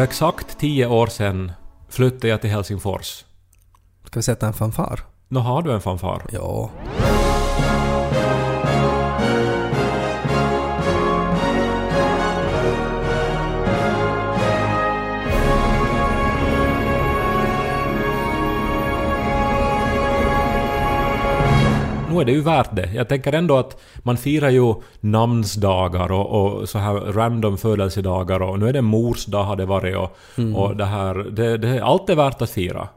För exakt tio år sedan flyttade jag till Helsingfors. Ska vi sätta en fanfar? Nå har du en fanfar? Ja. Nu är det ju värt det. Jag tänker ändå att man firar ju namnsdagar och, och så här random födelsedagar och nu är det mors dag har det varit och, och det här... Det, det, allt är värt att fira.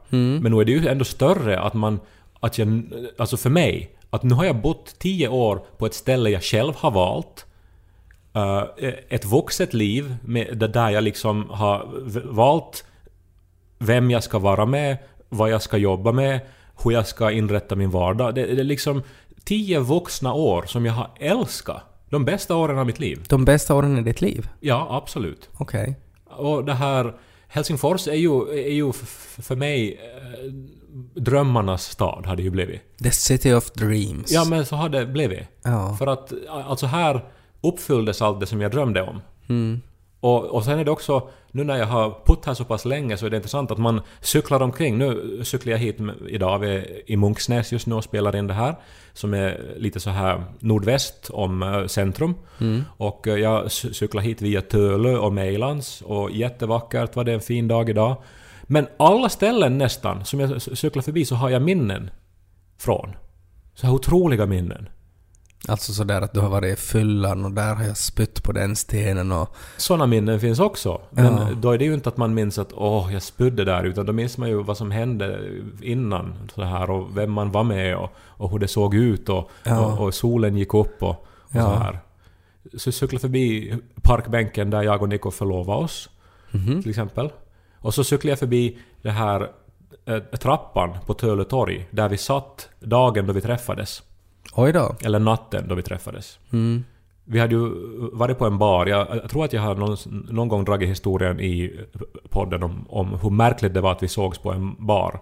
Men nu är det ju ändå större att man... Att jag, alltså för mig, att nu har jag bott tio år på ett ställe jag själv har valt. Uh, ett vuxet liv med, där- jag liksom har valt vem jag ska vara med, vad jag ska jobba med, hur jag ska inrätta min vardag. Det, det är liksom tio vuxna år som jag har älskat. De bästa åren av mitt liv. De bästa åren i ditt liv? Ja, absolut. Okej. Och det här... Helsingfors är ju, är ju för mig eh, drömmarnas stad, har det ju blivit. The City of Dreams. Ja, men så har det blivit. Ja. För att alltså här uppfylldes allt det som jag drömde om. Mm. Och, och sen är det också, nu när jag har putt här så pass länge så är det intressant att man cyklar omkring. Nu cyklar jag hit idag, vi är i Munksnäs just nu och spelar in det här. Som är lite så här nordväst om eh, centrum. Och eh, jag cy- cyklar hit via Tölö och Mejlans och jättevackert var det en fin dag idag. Men alla ställen nästan som jag cyklar förbi så har jag minnen från. Så här otroliga minnen. Alltså sådär att du har varit i fyllan och där har jag spytt på den stenen och... Sådana minnen finns också. Men Ja. då är det ju inte att man minns att åh, jag spydde där, utan då minns man ju vad som hände innan. Så här, och vem man var med och, och hur det såg ut och, Ja. och, och solen gick upp och, och Ja. så här. Så jag cyklade förbi parkbänken där jag och Nico förlovade oss, Mhm. till exempel. Och så cyklade jag förbi det här eh, trappan på Tölö torg, där vi satt dagen då vi träffades. Oj då. Eller natten då vi träffades. Mm. Vi hade ju varit på en bar. Jag, jag tror att jag har någon, någon gång dragit historien i podden om, om hur märkligt det var att vi sågs på en bar.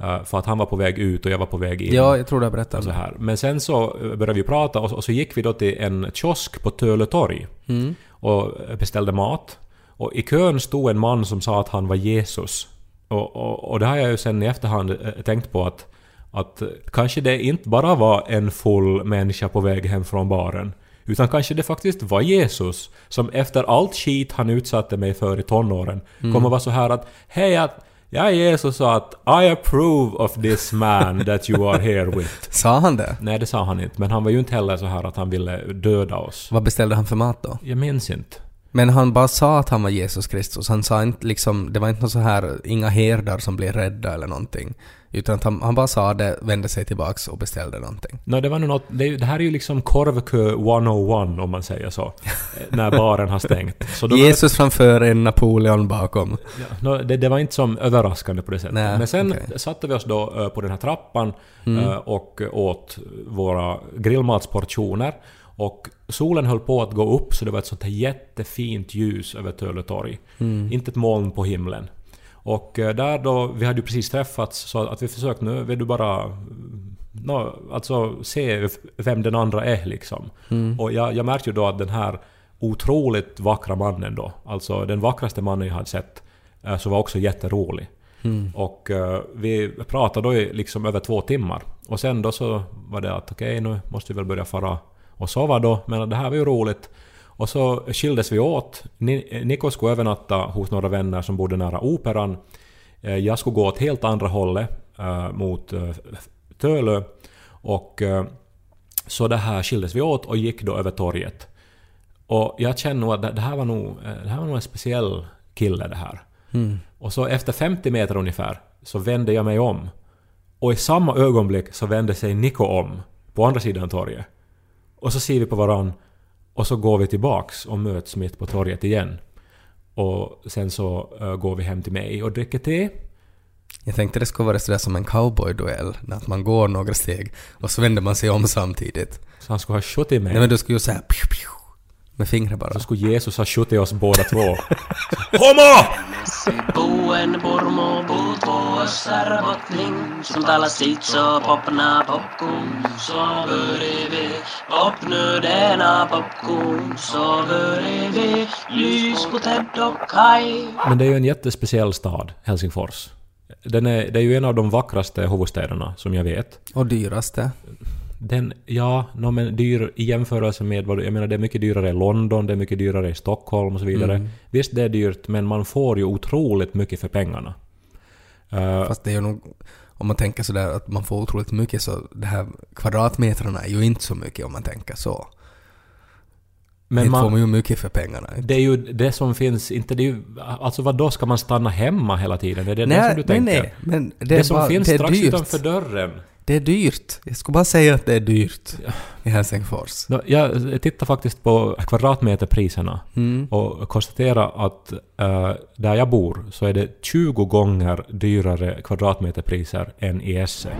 Eh, för att han var på väg ut och jag var på väg in. Mm. Ja, jag tror du har berättat så det. här. Men sen så började vi prata och, så- och så gick vi då till en kiosk på Tölö torg. Mm. Och beställde mat. Och i kön stod en man som sa att han var Jesus. Och, och, och det har jag ju sen i efterhand eh, tänkt på att, att eh, kanske det inte bara var en full människa på väg hem från baren. Utan kanske det faktiskt var Jesus som efter allt skit han utsatte mig för i tonåren kommer vara så här att Hej att jag är Jesus sa att I approve of this man that you are here with. Sa han det? Nej det sa han inte, men han var ju inte heller så här att han ville döda oss. Vad beställde han för mat då? Jag minns inte. Men han bara sa att han var Jesus Kristus. Han sa inte liksom, det var inte något så här, inga herdar som blev rädda eller någonting. Utan att han, han bara sa det, vände sig tillbaks och beställde någonting. No, det var något, det, det här är ju liksom korvkö 101 om man säger så. När baren har stängt. Jesus framför en Napoleon bakom. Ja, no, det, det var inte som överraskande på det sättet. Nej, Men sen okej. satte vi oss då på den här trappan eh, och åt våra grillmatsportioner. Och solen höll på att gå upp så det var ett sånt här jättefint ljus över Tölö torg. Inte ett moln på himlen. Och eh, där då, vi hade ju precis träffats så att vi försökte nu, vill du bara no, alltså se vem den andra är liksom. Och jag, jag märkte ju då att den här otroligt vackra mannen då, alltså den vackraste mannen jag hade sett, eh, så var också jätterolig. Och eh, vi pratade då i liksom över två timmar. Och sen då så var det att okej, nu måste vi väl börja fara och sova då, men det här var ju roligt. Och så skildes vi åt. Ni- Niko skulle övernatta hos några vänner som bodde nära Operan. Eh, Jag skulle gå åt helt andra hållet, eh, mot eh, Tölö. Och eh, så det här skildes vi åt och gick då över torget. Och jag känner nog att det- här var nog, eh, det här var nog en speciell kille det här. Och så efter 50 meter ungefär så vände jag mig om. Och i samma ögonblick så vände sig Niko om på andra sidan torget. Och så ser vi på varann och så går vi tillbaks och möts mitt på torget igen. Och sen så eh, går vi hem till mig och dricker te. Jag tänkte det skulle vara sådär som en cowboyduell, att man går några steg och så vänder man sig om samtidigt. Så han skulle ha skjutit mig. Nej men du skulle ju såhär piu, piu, med fingret bara. Så skulle Jesus ha skjutit oss båda två. HOMO! Men det är ju en jättespeciell stad, Helsingfors. Den är, det är ju en av de vackraste huvudstäderna som jag vet. Och dyraste. Den, ja, no, men dyr i jämförelse med vad jag menar det är mycket dyrare i London, det är mycket dyrare i Stockholm och så vidare. Visst det är dyrt, men man får ju otroligt mycket för pengarna. Eh, Fast det är ju nog, om man tänker sådär att man får otroligt mycket så det här kvadratmetrarna är ju inte så mycket om man tänker så. men inte får man man, ju mycket för pengarna. det är ju det som finns, inte det ju, alltså vad då ska man stanna hemma hela tiden? Är det det som nej, du nej, tänker? nej, men det, Det, är som bara, finns det är strax dyrt. utanför dörren. Det är dyrt. Jag skulle bara säga att det är dyrt i Helsingfors. Jag tittar faktiskt på kvadratmeterpriserna Mm. och konstaterar att eh, där jag bor så är det 20 gånger dyrare kvadratmeterpriser än i Esse.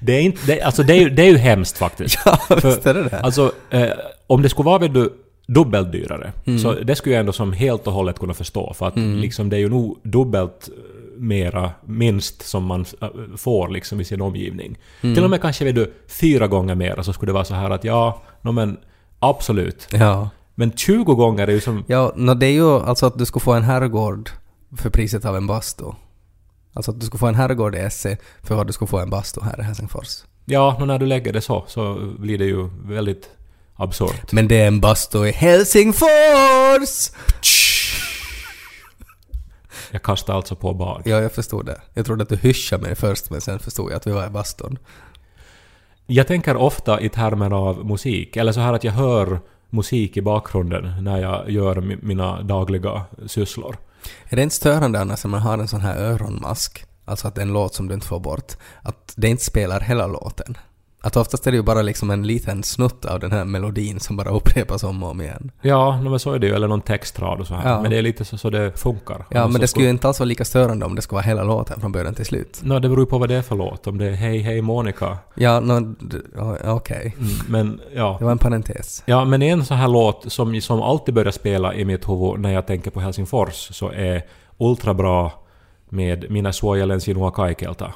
det är inte... Det, alltså det är, ju, det är ju hemskt faktiskt. Ja, visst är det det. Alltså, eh, om det skulle vara vet du, dubbelt dyrare, så det skulle jag ändå som helt och hållet kunna förstå. För att liksom, det är ju nog dubbelt eh, mera, minst, som man eh, får liksom i sin omgivning. Till och med kanske vet du, fyra gånger mera så skulle det vara så här att ja, no, men absolut. Ja. Men 20 gånger är ju som... Ja, no, det är ju alltså att du skulle få en herrgård för priset av en bastu. Alltså att du skulle få en herrgård i Esse för vad du skulle få en bastu här i Helsingfors. Ja, no, när du lägger det så, så blir det ju väldigt absurt. Men det är en bastu i Helsingfors! Jag kastar alltså på bad. Ja, jag förstod det. Jag trodde att du hyschade mig först, men sen förstod jag att vi var i bastun. Jag tänker ofta i termer av musik, eller så här att jag hör musik i bakgrunden när jag gör mi- mina dagliga sysslor. Är det inte störande annars när man har en sån här öronmask, alltså att det är en låt som du inte får bort, att det inte spelar hela låten? Att oftast är det ju bara liksom en liten snutt av den här melodin som bara upprepas om och om igen. Ja, men så är det ju, eller någon textrad och så här. Ja. Men det är lite så, så det funkar. Ja, Annars men det skulle ju inte alls vara lika störande om det skulle vara hela låten från början till slut. No, det beror ju på vad det är för låt. Om det är Hej Hej Monica. Ja, no, okej. Mm, men ja. Det var en parentes. Ja, men en sån här låt som, som alltid börjar spela i mitt huvud när jag tänker på Helsingfors så är Ultra bra med Mina suojelen sinua kaikelta.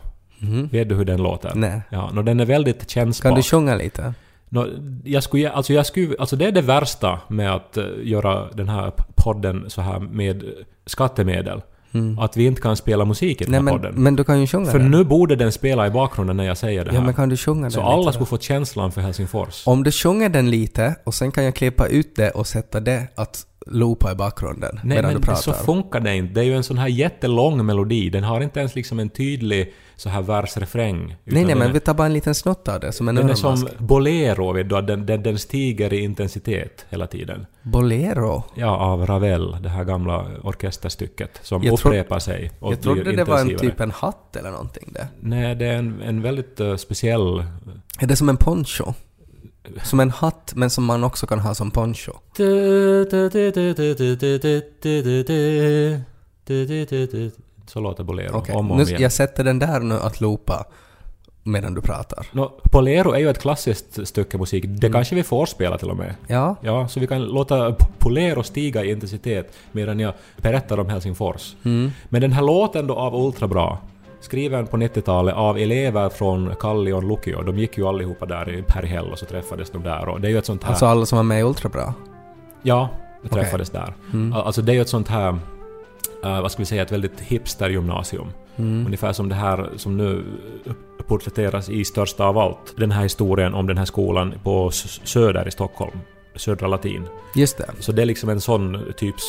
Vet du hur den låter? Nej. Ja, no, den är väldigt kännbar. Kan du sjunga lite? Nå, jag skulle, alltså jag skulle, alltså det är det värsta med att eh, göra den här podden så här med eh, skattemedel. Att vi inte kan spela musik i den Mm. Nej, här men, podden. men du kan ju sjunga För den. nu borde den spela i bakgrunden när jag säger det här. Ja, men kan du sjunga så den alla lite skulle då? få känslan för Helsingfors. Om du sjunger den lite och sen kan jag klippa ut det och sätta det att loopa i bakgrunden Nej medan men du pratar. så funkar det inte. Det är ju en sån här jättelång melodi. Den har inte ens liksom en tydlig så här vers-refräng. nej, nej, men vi tar bara en liten snutt av det som en Den är som öronmask. bolero, vet du, den, den, den stiger i intensitet hela tiden. Bolero? Ja, av Ravel, det här gamla orkesterstycket som Jag upprepar sig och Jag trodde det var en typ en hatt eller någonting det. Nej, det är en, en väldigt eh, speciell... Är det som en poncho? Som en hatt men som man också kan ha som poncho? Så låter bolero Okej, om och om nu, igen. jag sätter den där nu att loopa medan du pratar. Nå, bolero är ju ett klassiskt stycke musik. Det Mm. kanske vi får spela till och med. Ja, Ja, så vi kan låta Polero stiga i intensitet medan jag berättar om Helsingfors. Mm. Men den här låten då av Ultrabra, skriven på 90-talet av elever från Kallion Lukio, de gick ju allihopa där i Perihel och så träffades de där och det är ju ett sånt här... alltså alla som var med i Ultrabra. Ja, de träffades där. Mm. Al- Alltså det är ju ett sånt här, eh, vad ska vi säga, ett väldigt hipstergymnasium. Mm. Ungefär som det här som nu porträtteras i Största av allt. Den här historien om den här skolan på Söder i Stockholm. Södra Latin. Just det. Så det är liksom en sån typs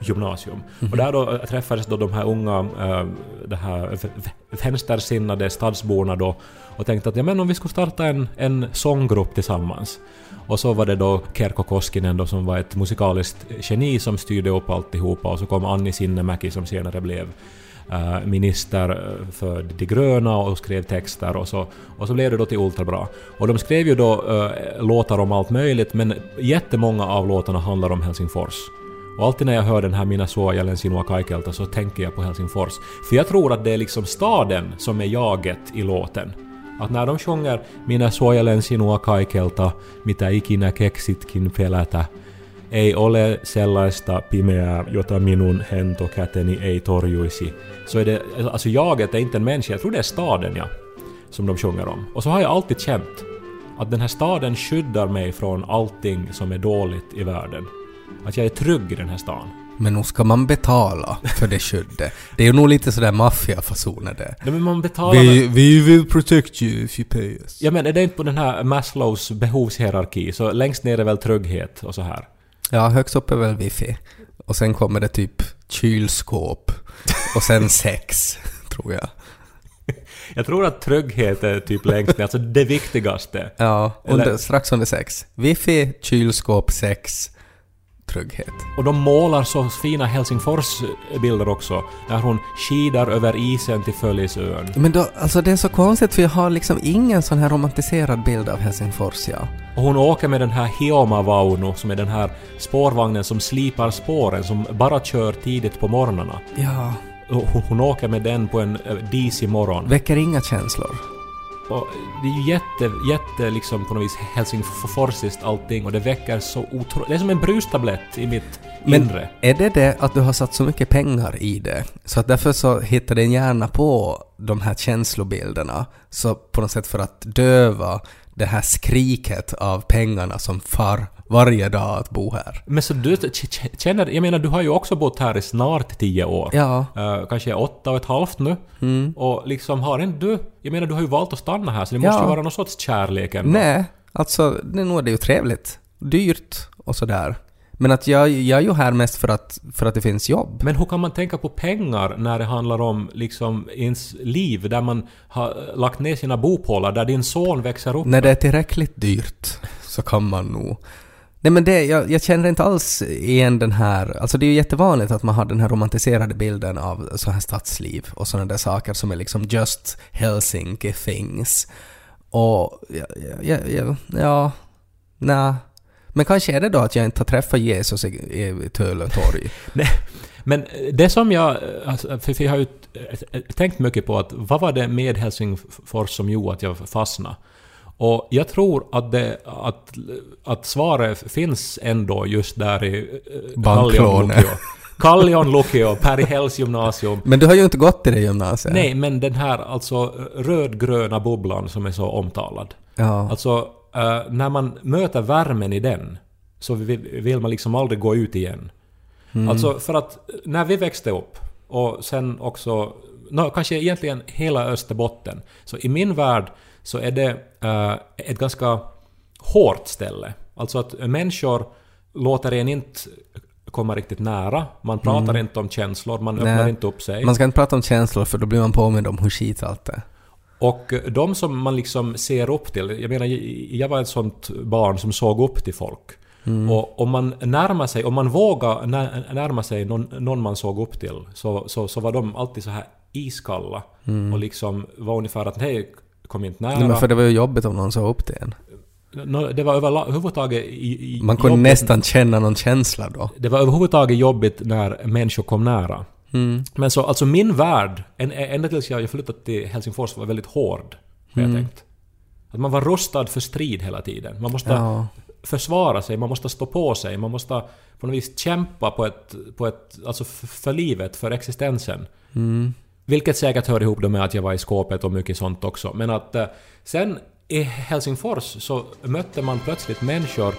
gymnasium. Mhm. Och där då äh, träffades då de här unga, äh, det här vänstersinnade stadsborna då och tänkte att ja men om vi skulle starta en, en sånggrupp tillsammans. Och så var det då Kerkko Koskinen då som var ett musikaliskt geni som styrde upp alltihopa och så kom Anni Sinnemäki som senare blev eh, minister eh, för de gröna och skrev texter och så, och så blev det då till Ultrabra. Och de skrev ju då eh, låtar om allt möjligt men jättemånga av låtarna handlar om Helsingfors. Och alltid när jag hör den här Mina suojalen sinua kaikelta så tänker jag på Helsingfors. För jag tror att det är liksom staden som är jaget i låten. Att när de sjunger Minä suojelen sinua kaikelta, mitä ikinä keksitkin pelätä, ei ole sellaista pimeää, jota minun hentokäteni ei torjuisi. Så är det, alltså jaget är inte en människa, jag tror det är staden ja, som de sjunger om. Och så har jag alltid känt att den här staden skyddar mig från allting som är dåligt i världen. Att jag är trygg i den här stan. Men nog ska man betala för det skyddet. Det är ju nog lite sådär maffiafasoner det. Nej, men man betalar... vi will protect you if you pay us. Ja men är det inte på den här Maslows behovshierarki, så längst ner är väl trygghet och så här. Ja, högst upp är väl wifi. Och sen kommer det typ kylskåp. Och sen sex, tror jag. Jag tror att trygghet är typ längst ner, alltså det viktigaste. Ja, Eller- under, strax under sex. Wifi, kylskåp, sex, trygghet. Och de målar så fina Helsingfors-bilder också, när hon skidar över isen till Följesön. Men då, alltså det är så konstigt för jag har liksom ingen sån här romantiserad bild av Helsingfors, ja. Och hon åker med den här Hioma-Vauno, som är den här spårvagnen som slipar spåren, som bara kör tidigt på morgnarna. Ja, Hon, hon åker med den på en eh, disig morgon. väcker inga känslor. Och det är ju jätte, jätte liksom på något vis Helsingforsiskt allting och det väcker så otroligt... Det är som en brustablett i mitt Men inre. är det det att du har satt så mycket pengar i det, så att därför så hittar din hjärna på de här känslobilderna, så på något sätt för att döva det här skriket av pengarna som far varje dag att bo här? Men så du känner... Jag menar, du har ju också bott här i snart tio år. Ja, Eh, kanske åtta och ett halvt nu. Mm. Och liksom har inte du... Jag menar, du har ju valt att stanna här, så det måste Ja. ju vara någon sorts kärlek ändå. nej, alltså det, nog är det ju trevligt. Dyrt och sådär. Men att jag, jag är ju här mest för att, för att det finns jobb. Men hur kan man tänka på pengar när det handlar om liksom ens liv, där man har lagt ner sina bopålar, där din son växer upp? När det är tillräckligt dyrt så kan man nog... Nej men det, jag, jag känner inte alls igen den här... Alltså det är ju jättevanligt att man har den här romantiserade bilden av så här stadsliv och sådana där saker som är liksom just Helsinki things. Och ja, ja, ja, ja nej. Men kanske är det då att jag inte har träffat Jesus i, i Töle torg. Nej, men det som jag... alltså, För jag har ju eh, tänkt mycket på att vad var det med Helsingfors som gjorde att jag fastnade? Och jag tror att, det, att, att svaret finns ändå just där i eh, Banklåne. Kallion Lukio. Perihälls gymnasium. Men du har ju inte gått i det gymnasiet. Nej, men den här alltså rödgröna bubblan som är så omtalad. Ja. Alltså, eh, när man möter värmen i den så vill, man liksom aldrig gå ut igen. Alltså, för att när vi växte upp och sen också, nå, kanske egentligen hela Österbotten, så i min värld så är det eh, ett ganska hårt ställe. Alltså att människor låter en inte komma riktigt nära, man pratar inte om känslor, man öppnar Nej. inte upp sig. Man ska inte prata om känslor för då blir man påmind om hur skit allt är. Och de som man liksom ser upp till, jag menar jag var ett sånt barn som såg upp till folk. Och om man närmar sig, om man vågar när, närma sig någon, någon man såg upp till, så, så, så var de alltid så här iskalla. Och liksom var ungefär att hej, kom inte nära. Nej, men för det var ju jobbigt om någon såg upp till en. Det var överhuvudtaget i, i Man kunde jobbigt- nästan känna någon känsla då. Det var överhuvudtaget jobbigt när människor kom nära. Mm. Men så, alltså min värld, ända tills jag flyttade till Helsingfors, var väldigt hård. Har Mm. jag tänkt. Att man var rustad för strid hela tiden. Man måste Ja. försvara sig, man måste stå på sig, man måste på något vis kämpa på ett, på ett, alltså för livet, för existensen. Mm. Vilket säkert hör ihop med att jag var i skåpet och mycket sånt också. Men att eh, sen i Helsingfors så mötte man plötsligt människor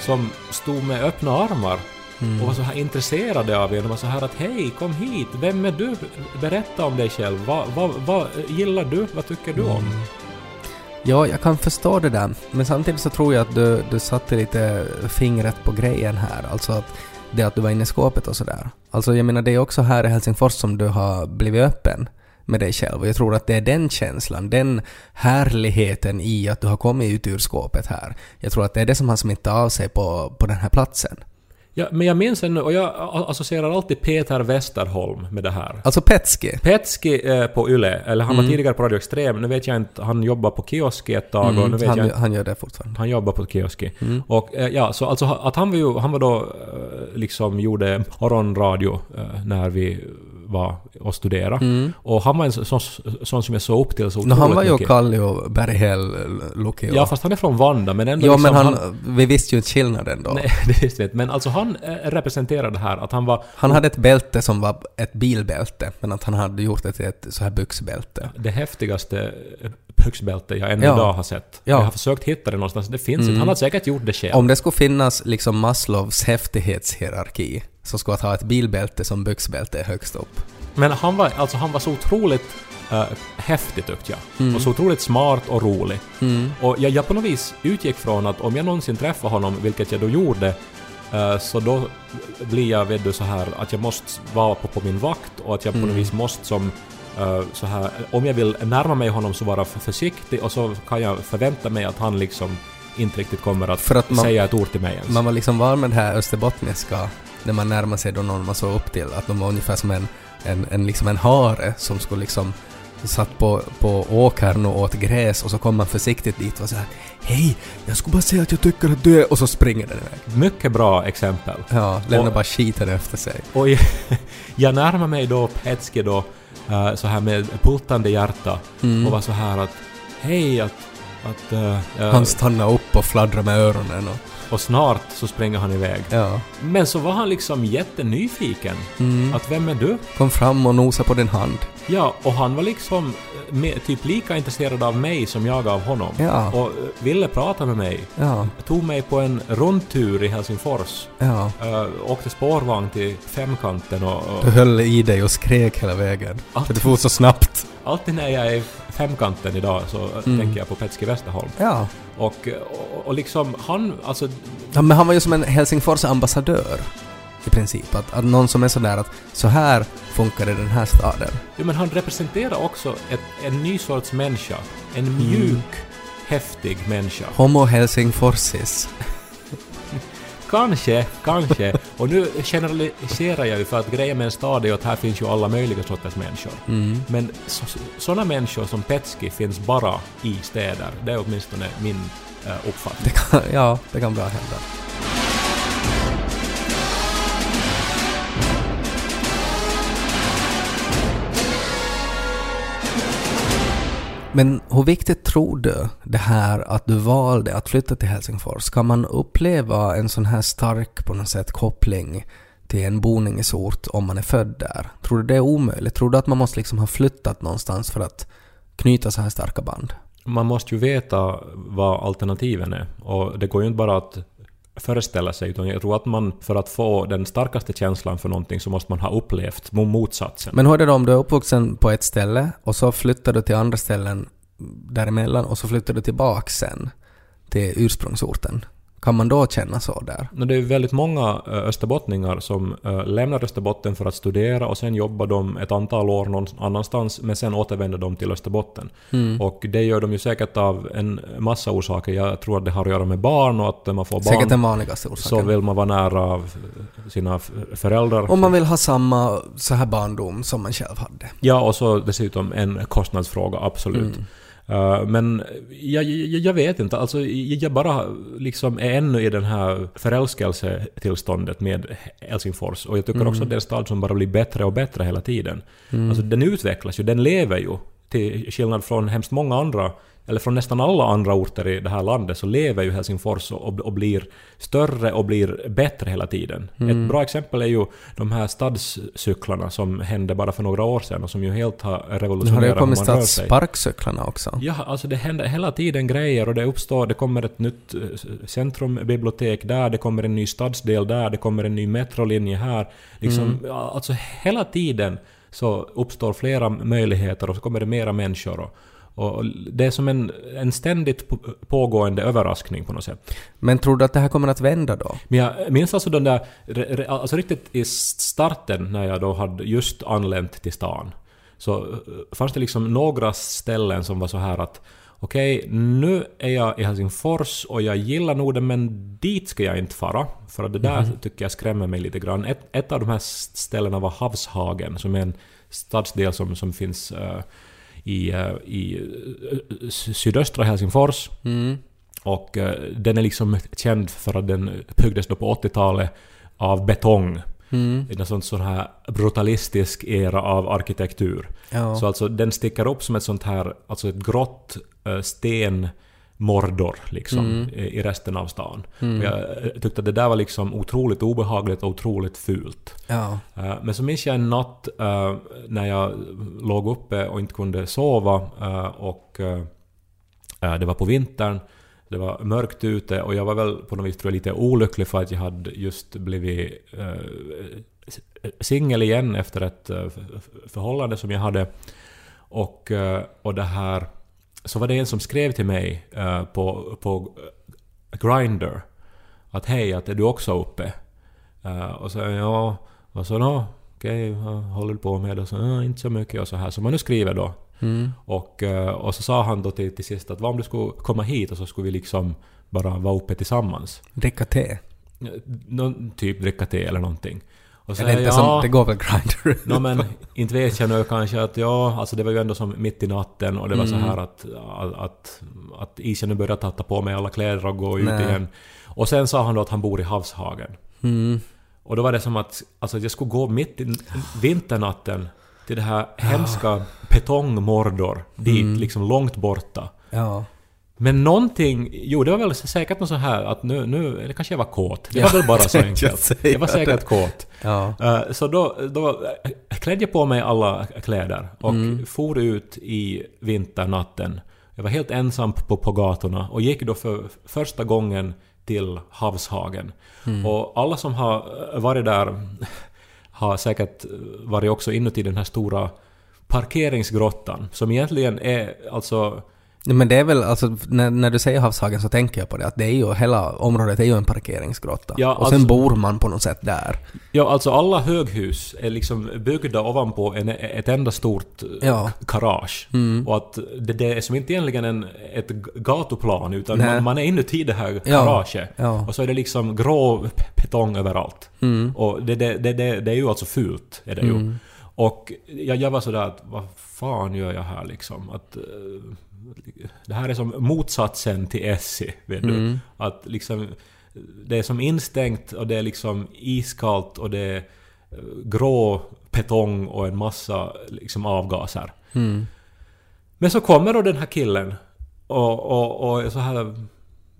som stod med öppna armar och var så här intresserade av er. De var så här att hej, kom hit, vem är du? Berätta om dig själv. Vad, vad, vad gillar du? Vad tycker du om? Ja, jag kan förstå det där. Men samtidigt så tror jag att du, du satte lite fingret på grejen här. Alltså att det att du var inne i skåpet och sådär. Alltså jag menar det är också här i Helsingfors som du har blivit öppen med dig själv. Och jag tror att det är den känslan, den härligheten i att du har kommit ut ur skåpet här. Jag tror att det är det som har smittat av sig på, på den här platsen. Ja, men jag minns ännu, och jag associerar alltid Peter Westerholm med det här. Alltså Petski. Petski eh, på Yle, eller han var tidigare på Radio Extrem, nu vet jag inte, han jobbar på Kioski ett tag och nu Mm, vet jag han, inte han gör det fortfarande. han jobbar på Kioski. Och eh, ja, så alltså att han var ju, han var då eh, liksom gjorde morgonradio eh, när vi var och studerade. Och han var en sån, sån som jag såg upp till så No, han var ju mycket. Kallio, Berghäll, Lukio. Ja, fast han är från Vanda, men ändå Jo, liksom men han, vi visste ju inte skillnaden då. Nej, det visste vi inte. Men alltså han eh, representerade det här att han var Han hade ett bälte som var ett bilbälte, men att han hade gjort det till ett så här byxbälte. det häftigaste eh, byxbälte jag ännu Ja. idag har sett. Ja. Jag har försökt hitta det någonstans, det finns inte. Han har säkert gjort det själv. Om det skulle finnas liksom Maslows häftighetshierarki så skulle att ha ett bilbälte som byxbälte högst upp. Men han var, alltså, han var så otroligt uh, häftig tyckte jag. Mm. Och så otroligt smart och rolig. Och jag, jag på något vis utgick från att om jag någonsin träffar honom, vilket jag då gjorde, eh, så då blir jag vet du, så här att jag måste vara på, på min vakt och att jag Mm. på något vis måste som eh, så här, om jag vill närma mig honom så vara för försiktig och så kan jag förvänta mig att han liksom inte riktigt kommer att, att man- säga ett ord till mig ens. Man var liksom van med det här österbottniska när man närmar sig då någon man såg upp till, att de var ungefär som en, en, en, liksom en hare som skulle liksom satt på, på åkern och åt gräs och så kom man försiktigt dit och så här Hej, jag skulle bara säga att jag tycker att du är... Och så springer den iväg. Mycket bra exempel. Ja, lämnar bara skiten efter sig. Och jag, jag närmar mig då Petski då eh, så här med pultande hjärta Mm. och var så här att hej att, att eh, Han stannar upp och fladdrar med öronen och... och snart så springer han iväg. Ja. Men så var han liksom jättenyfiken. Mm. Att vem är du? Kom fram och nosa på din hand. Ja, och han var liksom eh, med, typ lika intresserad av mig som jag av honom. Ja. Och eh, ville prata med mig. Ja, Tog mig på en rundtur i Helsingfors. ja. Uh, åkte spårvagn till Femkanten och, och Du höll i dig och skrek hela vägen. Allt. För det får så snabbt. Alltid när jag är i Femkanten idag så Mm. tänker jag på Petski Westerholm. Ja. Och, och, och liksom han, alltså ja. Men han var ju som en Helsingfors ambassadör. I princip. Att, att någon som är sådär att så här funkar det i den här staden. Ja, men han representerar också ett, en ny sorts människa. En Mm. mjuk, häftig människa. Homo Helsingforsis. Kanske, kanske. Och nu generaliserar jag ju för att grejen med en stad är att här finns ju alla möjliga sorters människor. Mm. Men sådana människor som Petski finns bara i städer. Det är åtminstone min eh, uppfattning. Det kan, ja, det kan bra hända. Men hur viktigt tror du det här att du valde att flytta till Helsingfors? Ska man uppleva en sån här stark på något sätt koppling till en boningsort om man är född där? Tror du det är omöjligt? Tror du att man måste liksom ha flyttat någonstans för att knyta så här starka band? Man måste ju veta vad alternativen är. Och det går ju inte bara att föreställa sig, utan jag tror att man för att få den starkaste känslan för någonting så måste man ha upplevt motsatsen. Men hur är det då om du är uppvuxen på ett ställe och så flyttar du till andra ställen däremellan och så flyttar du tillbaks sen till ursprungsorten? Kan man då känna så där? No, Det är väldigt många ö, österbottningar som ö, lämnar Österbotten för att studera och sen jobbar de ett antal år någon annanstans men sen återvänder de till Österbotten. Mm. Och det gör de ju säkert av en massa orsaker. Jag tror att det har att göra med barn och att man får barn Säkert den vanligaste så orsaken. vill man vara nära av sina föräldrar. Om man vill ha samma så här barndom som man själv hade. Ja, och så dessutom en kostnadsfråga, absolut. Mm. Uh, men jag, jag, jag vet inte, alltså jag bara liksom är ännu i den här förälskelsetillståndet med Helsingfors. Och jag tycker också att det är en stad som bara blir bättre och bättre hela tiden. Alltså den utvecklas ju, den lever ju. Till skillnad från hemskt många andra, eller från nästan alla andra orter i det här landet, så lever ju Helsingfors och, och blir större och blir bättre hela tiden. Ett bra exempel är ju de här stadscyklarna som hände bara för några år sedan och som ju helt har Nu har det revolutionerat hur kommit man rör sig. stadssparkcyklarna också. Ja, alltså det händer hela tiden grejer och det uppstår, det kommer ett nytt eh, centrumbibliotek där, det kommer en ny stadsdel där, det kommer en ny metrolinje här. Liksom, ja, alltså hela tiden så uppstår flera möjligheter och så kommer det mera människor. Och, och det är som en, en ständigt på- pågående överraskning på något sätt. Men tror du att det här kommer att vända då? Men jag minns alltså den där, alltså riktigt i starten när jag då hade just anlänt till stan. Så eh, fanns det liksom några ställen som var så här att okej, nu är jag i Helsingfors och jag gillar Norden men dit ska jag inte fara. För att det där tycker jag skrämmer mig lite grann. Ett, ett av de här ställena var Havshagen som är en stadsdel som, som finns eh, i, eh, i eh, sy- sydöstra Helsingfors. Mm. Och eh, den är liksom känd för att den byggdes då på 80-talet av betong. Mm. I en sån, sån här brutalistisk era av arkitektur. Ja. Så alltså den sticker upp som ett sånt här, alltså ett grått eh, stenmordor liksom i, i resten av stan. Och jag eh, tyckte att det där var liksom otroligt obehagligt och otroligt fult. ja. Eh, Men så minns jag en natt eh, när jag låg uppe och inte kunde sova och det var på vintern. Det var mörkt ute och jag var väl på något vis tror jag, lite olycklig för att jag hade just blivit singel igen efter ett förhållande som jag hade. Och, och det här... Så var det en som skrev till mig eh, på, på Grindr att hej, att är du också uppe? Eh, och så ja, och så nå, okej, vad håller du på med? Och så "Ja, inte så mycket och så här. Så man nu skriver då. Mm. Och, eh, och så sa han då till, till sist att vad om du skulle komma hit och så skulle vi liksom bara vara uppe tillsammans. Dricka te. Någon typ dricka te eller någonting. Och så Eller inte jag, som, det går väl Grindr? Nå men inte vet jag nu kanske att ja, alltså det var ju ändå som mitt i natten och det var så Mm. här att, att, att, att isen nu började tatta på mig alla kläder och gå ut Nej. igen. Och sen sa han då att han bor i Havshagen. Mm. Och då var det som att alltså, jag skulle gå mitt i vinternatten till det här hemska betongmordor dit, Mm. liksom långt borta. Ja. Men någonting, jo det var väl säkert något så här att nu, nu eller kanske jag var kåt. Det Ja, var väl bara så jag enkelt. säger Jag var säkert kåt. Ja. Eh, Så då, då klädde jag på mig alla kläder och for ut i vinternatten. Jag var helt ensam på, på gatorna och gick då för första gången till Havshagen. Och alla som har varit där har säkert varit också inuti den här stora parkeringsgrottan som egentligen är alltså Men det är väl, alltså när, när du säger Havshagen så tänker jag på det att det är ju, hela området är ju en parkeringsgrotta. Ja, och sen alltså- bor man på något sätt där. Ja, alltså alla höghus är liksom byggda ovanpå en, ett enda stort eh, Ja. garage. Och att det, det är som inte egentligen en, ett gatuplan utan man, man är inuti det här Ja. garaget. Ja. Och så är det liksom grå betong överallt. Mm. Och det, det, det, det, är ju alltså fult, är det ju. Och jag, jag var sådär att vad fan gör jag här liksom? Att, eh, det här är som motsatsen till Essie, vet du. Mm. Att liksom, det är som instängt och det är liksom iskallt och det är eh, grå betong och en massa liksom avgaser. Mm. Men så kommer då den här killen och, och, och så här...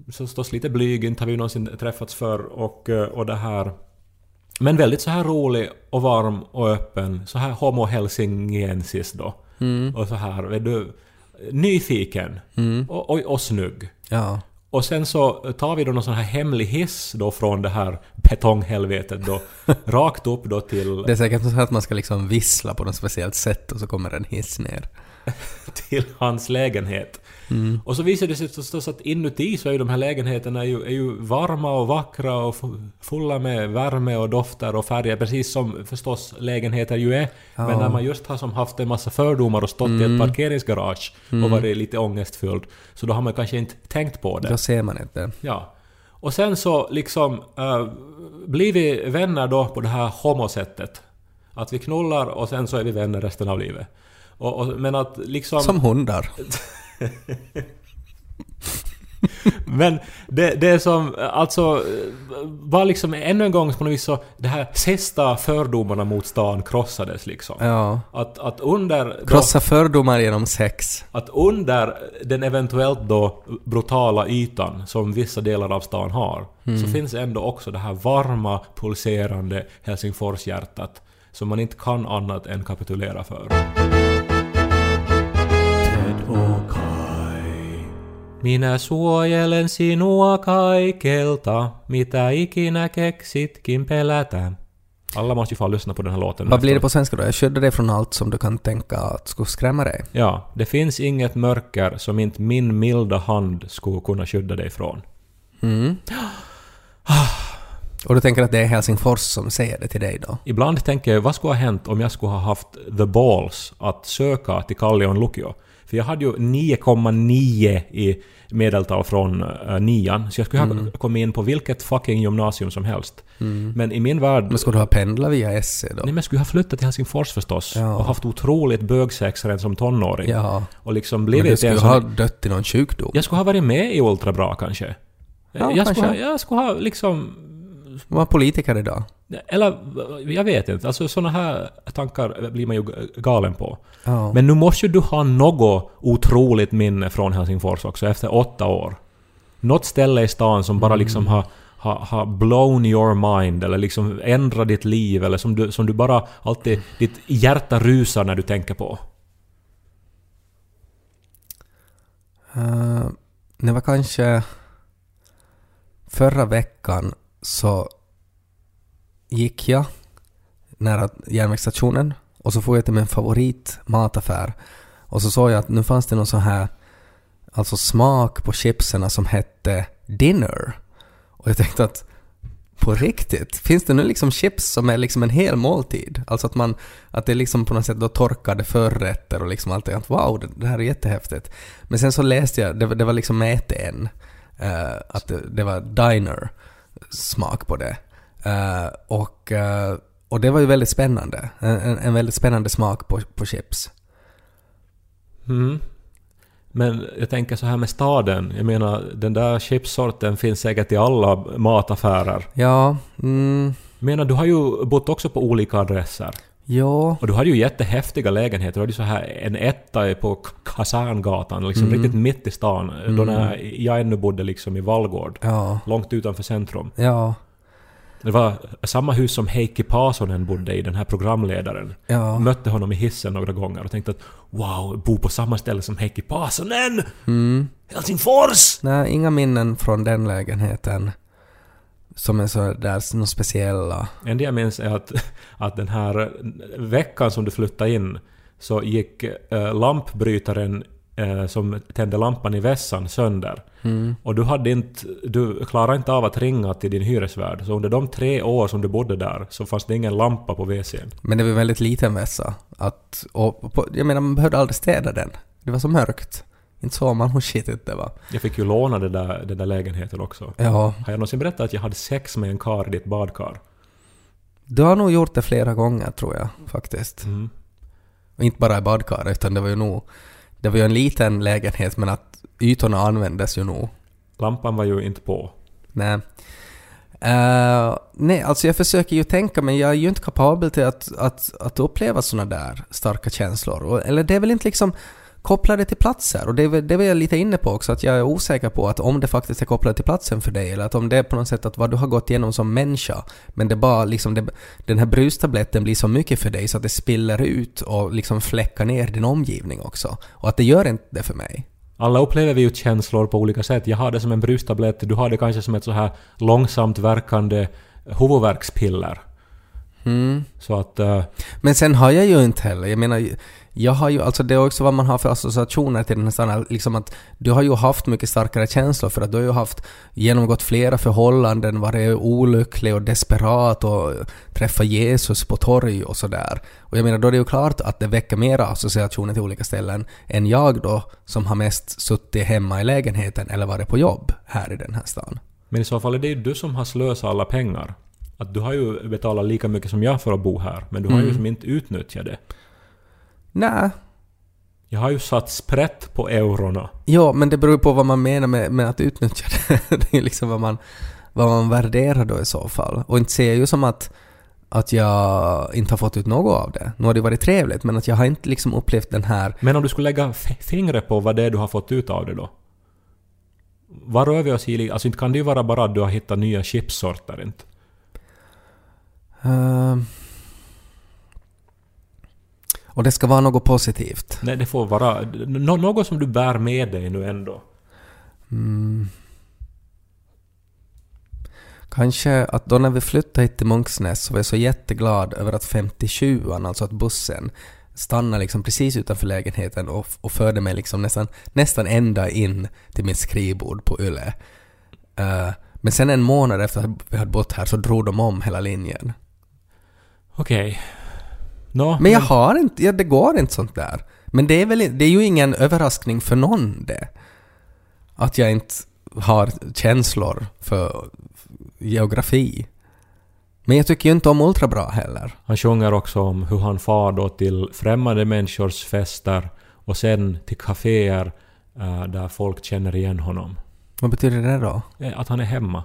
Så förstås lite blyg, inte har vi någonsin träffats förr och, eh, och det här... Men väldigt så här rolig och varm och öppen. Så här homo helsingensiskt då. Mm. Och så här, vet du... Nyfiken. Och, och, och snygg. Ja. Och sen så tar vi då någon sån här hemlig hiss då från det här betonghelvetet då. rakt upp då till... Det är säkert så att man ska liksom vissla på något speciellt sätt och så kommer en hiss ner. till hans lägenhet. Och så visar det sig förstås att inuti så är ju de här lägenheterna är ju, är ju varma och vackra och fu- fulla med värme och dofter och färger, precis som förstås lägenheter ju är. Men när man just har som haft en massa fördomar och stått i ett parkeringsgarage och varit lite ångestfylld, så då har man kanske inte tänkt på det. Då ser man inte. Ja. Och sen så liksom uh, blir vi vänner då på det här homosättet. Att vi knullar och sen så är vi vänner resten av livet. Och, och, men att liksom... Som hundar. Men det, det är som, alltså, var liksom ännu en gång på något vis så, det här sista fördomarna mot stan krossades liksom. Ja. Att, att under... Då, Krossa fördomar genom sex. att under den eventuellt då brutala ytan som vissa delar av stan har, så finns ändå också det här varma, pulserande Helsingforshjärtat som man inte kan annat än kapitulera för. Minä suojelen sinua kaikelta, mitä ikinä keksitkin pelätä. Alla måste ju få lyssna på den här låten. Vad blir det på svenska då? Jag skyddar dig från allt som du kan tänka att skulle skrämma dig. Ja, det finns inget mörker som inte min milda hand skulle kunna skydda dig från. Mm. Och du tänker att det är Helsingfors som säger det till dig då? Ibland tänker jag, vad skulle ha hänt om jag skulle ha haft the balls att söka till Kallion Lukio? För jag hade ju 9,9 i medeltal från uh, nian, så jag skulle ha kommit in på vilket fucking gymnasium som helst. Men i min värld... Men skulle du ha pendlat via SE då? Nej men jag skulle ha flyttat till Helsingfors förstås Ja. och haft otroligt bögsex redan som tonåring. Ja. Och liksom Men blivit du en skulle ha dött i någon sjukdom? Jag skulle ha varit med i Ultra Bra kanske. Ja, jag, skulle ha, kanske. jag skulle ha liksom... Var politiker idag? Eller, jag vet inte. Alltså såna här tankar blir man ju galen på. Ja. Men nu måste ju du ha något otroligt minne från Helsingfors också efter åtta år. Något ställe i stan som bara liksom har, har, har blown your mind eller liksom ändrat ditt liv eller som du, som du bara alltid... Ditt hjärta rusar när du tänker på. Uh, det var kanske förra veckan så gick jag nära järnvägsstationen och så får jag till min favorit mataffär och så såg jag att nu fanns det någon sån här alltså smak på chipsen som hette dinner. Och jag tänkte att på riktigt, finns det nu liksom chips som är liksom en hel måltid? Alltså att man, att det är liksom på något sätt då torkade förrätter och liksom allt det. Wow, det, här är jättehäftigt. Men sen så läste jag, det, var- det var liksom med ett en, uh, att det, det var diner smak på det. Eh, och, eh, och det var ju väldigt spännande. En, en, en väldigt spännande smak på, på chips. Mm. Men jag tänker så här med staden. Jag menar, den där chipsorten finns säkert i alla mataffärer. Ja, mm, Jag menar, du har ju bott också på olika adresser. Ja, Och du hade ju jättehäftiga lägenheter. Du hade ju så här en etta på Kaserngatan, liksom Mm. riktigt mitt i stan. Då när jag ännu bodde liksom i Vallgård. ja, Långt utanför centrum. ja, Det var samma hus som Heikki Paasonen bodde i, den här programledaren. ja. Mötte honom i hissen några gånger och tänkte att wow, bo på samma ställe som Heikki Paasonen! Mm. Helsingfors! Nej, inga minnen från den lägenheten som är så där något speciella. En det jag minns är att, att den här veckan som du flyttade in så gick eh, lampbrytaren eh, som tände lampan i vässan sönder. Mm. Och du hade inte... Du klarade inte av att ringa till din hyresvärd. Så under de tre år som du bodde där så fanns det ingen lampa på WCn. Men det var en väldigt liten vässa. Att, och, på, jag menar, man behövde aldrig städa den. Det var så mörkt. Inte såg man hur skitigt det var. Jag fick ju låna det där, den där lägenheten också. Ja, Har jag någonsin berättat att jag hade sex med en kar i ditt badkar? du har nog gjort det flera gånger tror jag faktiskt. Mm. Och inte bara i badkaret utan det var ju nog... Det var ju en liten lägenhet men att ytorna användes ju nog. Lampan var ju inte på. Nej. Eh, nej, alltså jag försöker ju tänka men jag är ju inte kapabel till att, att, att uppleva såna där starka känslor. Och, eller det är väl inte liksom kopplade till platser. Och det det var jag lite inne på också, att jag är osäker på att om det faktiskt är kopplat till platsen för dig, eller att om det är på något sätt att vad du har gått igenom som människa, men det bara liksom, det, den här brustabletten blir så mycket för dig så att det spiller ut och liksom fläckar ner din omgivning också. Och att det gör inte det för mig. Alla upplever vi ju känslor på olika sätt. Jag har det som en brustablett, du har det kanske som ett så här långsamt verkande huvudvärkspiller. Mm. Så att... eh, Men sen har jag ju inte heller, jag menar, jag har ju, alltså det är också vad man har för associationer till den här staden, liksom att du har ju haft mycket starkare känslor för att du har ju haft genomgått flera förhållanden, varit olycklig och desperat och träffat Jesus på torg och sådär. Och jag menar, då är det ju klart att det väcker mera associationer till olika ställen än jag då, som har mest suttit hemma i lägenheten eller varit på jobb här i den här stan. Men i så fall är det ju du som har slösat alla pengar. Att du har ju betalat lika mycket som jag för att bo här, men du har ju som inte utnyttjat det. Nej, Jag har ju satt sprätt på eurona. Ja, men det beror på vad man menar med, med att utnyttja det. Det är liksom vad man, vad man värderar då i så fall. Och inte ser jag ju som att, att jag inte har fått ut något av det. Nu har det varit trevligt, men att jag har inte liksom upplevt den här... Men om du skulle lägga fingret på vad det är du har fått ut av det då? Vad rör vi oss i? Alltså inte kan det ju vara bara att du har hittat nya chipsorter inte? ehm, och det ska vara något positivt. Nej, det får vara nå- något som du bär med dig nu ändå. Mm. Kanske att då när vi flyttade hit till Munksnäs så var jag så jätteglad över att 57an, alltså att bussen, stannade liksom precis utanför lägenheten och, och förde mig liksom nästan, nästan ända in till mitt skrivbord på Yle. Eh, Men sen en månad efter att vi hade bott här så drog de om hela linjen. Okej. Nå, Men jag har inte, ja, det går inte sånt där. Men det är väl det är ju ingen överraskning för någon det. Att jag inte har känslor för geografi. Men jag tycker ju inte om ultrabra heller. Han sjunger också om hur han far då till främmande människors fester och sen till kaféer eh, där folk känner igen honom. Vad betyder det då? Eh, Att han är hemma.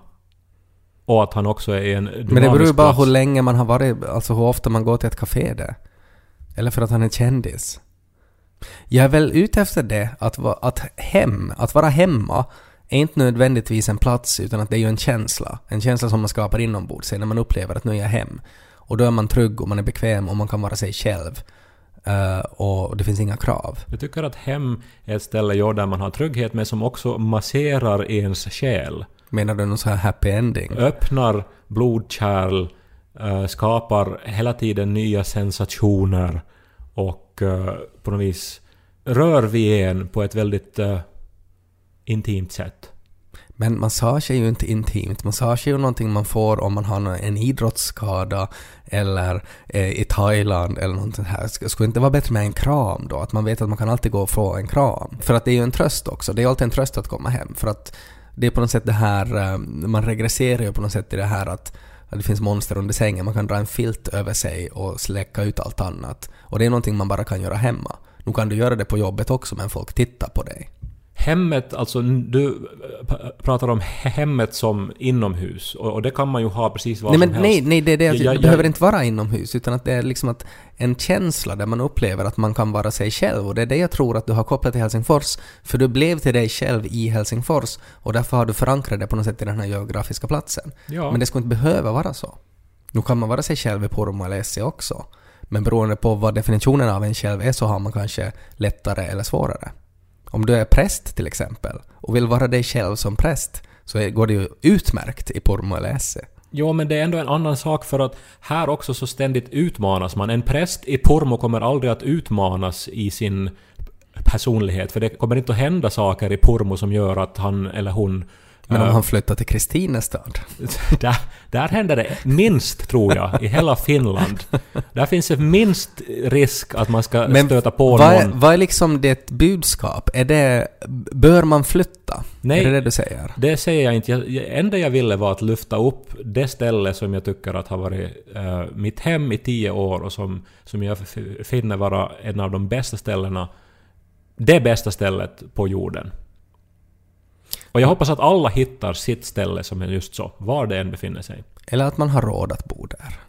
Och att han också är en Men det beror ju bara hur länge man har varit, alltså hur ofta man går till ett café där. Eller för att han är kändis. Jag är väl ute efter det, att, va, att hem, att vara hemma är inte nödvändigtvis en plats utan att det är ju en känsla. En känsla som man skapar inombords sig när man upplever att nu är jag hem. Och då är man trygg och man är bekväm och man kan vara sig själv. Eh, och det finns inga krav. Jag tycker att hem är ett ställe ja, där man har trygghet men som också masserar ens själ. Menar du någon så här happy ending? Öppnar blodkärl, eh, skapar hela tiden nya sensationer och eh, på något vis rör vid en på ett väldigt eh, intimt sätt. Men massage är ju inte intimt. Massage är ju någonting man får om man har en idrottsskada eller eh, i Thailand eller något sånt här. Sk- Skulle det inte vara bättre med en kram då? Att man vet att man kan alltid gå och få en kram. För att det är ju en tröst också. Det är alltid en tröst att komma hem. För att det är på något sätt det här, eh, man regresserar ju på något sätt i det här att att det finns monster under sängen. Man kan dra en filt över sig och släcka ut allt annat. Och det är någonting man bara kan göra hemma. Nu kan du göra det på jobbet också men folk tittar på dig. Hemmet, alltså du eh, pratar om hemmet som inomhus och, och det kan man ju ha precis var Nej, men som nej, helst. nej, det, är det, Ja, det ja, ja. behöver inte vara inomhus utan att det är liksom att en känsla där man upplever att man kan vara sig själv och det är det jag tror att du har kopplat till Helsingfors för du blev till dig själv i Helsingfors och därför har du förankrat det på något sätt i den här geografiska platsen. Ja. Men det skulle inte behöva vara så. Nu kan man vara sig själv i Pormo eller Essie också. Men beroende på vad definitionen av en själv är så har man kanske lättare eller svårare. Om du är präst till exempel och vill vara dig själv som präst så går det ju utmärkt i Pormo eller Esse. Jo, men det är ändå en annan sak för att här också så ständigt utmanas man. En präst i Pormo kommer aldrig att utmanas i sin personlighet, för det kommer inte att hända saker i Pormo som gör att han eller hon... Men om han flyttar till Kristinestad? där, där händer det minst, tror jag, i hela Finland. Där finns det minst risk att man ska stöta på vad, är, någon... vad är liksom ditt budskap? Är det... Bör man flytta? Nej. Är det det du säger? Det säger jag inte. Jag, enda jag ville var att lyfta upp det ställe som jag tycker att har varit eh, mitt hem i tio år och som, som jag finner vara en av de bästa ställena, det bästa stället på jorden. Och jag hoppas att alla hittar sitt ställe som är just så, var det än befinner sig. Eller att man har råd att bo där?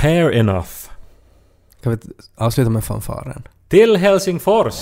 Fair enough. Kan vi avsluta med fanfaren? Till Helsingfors!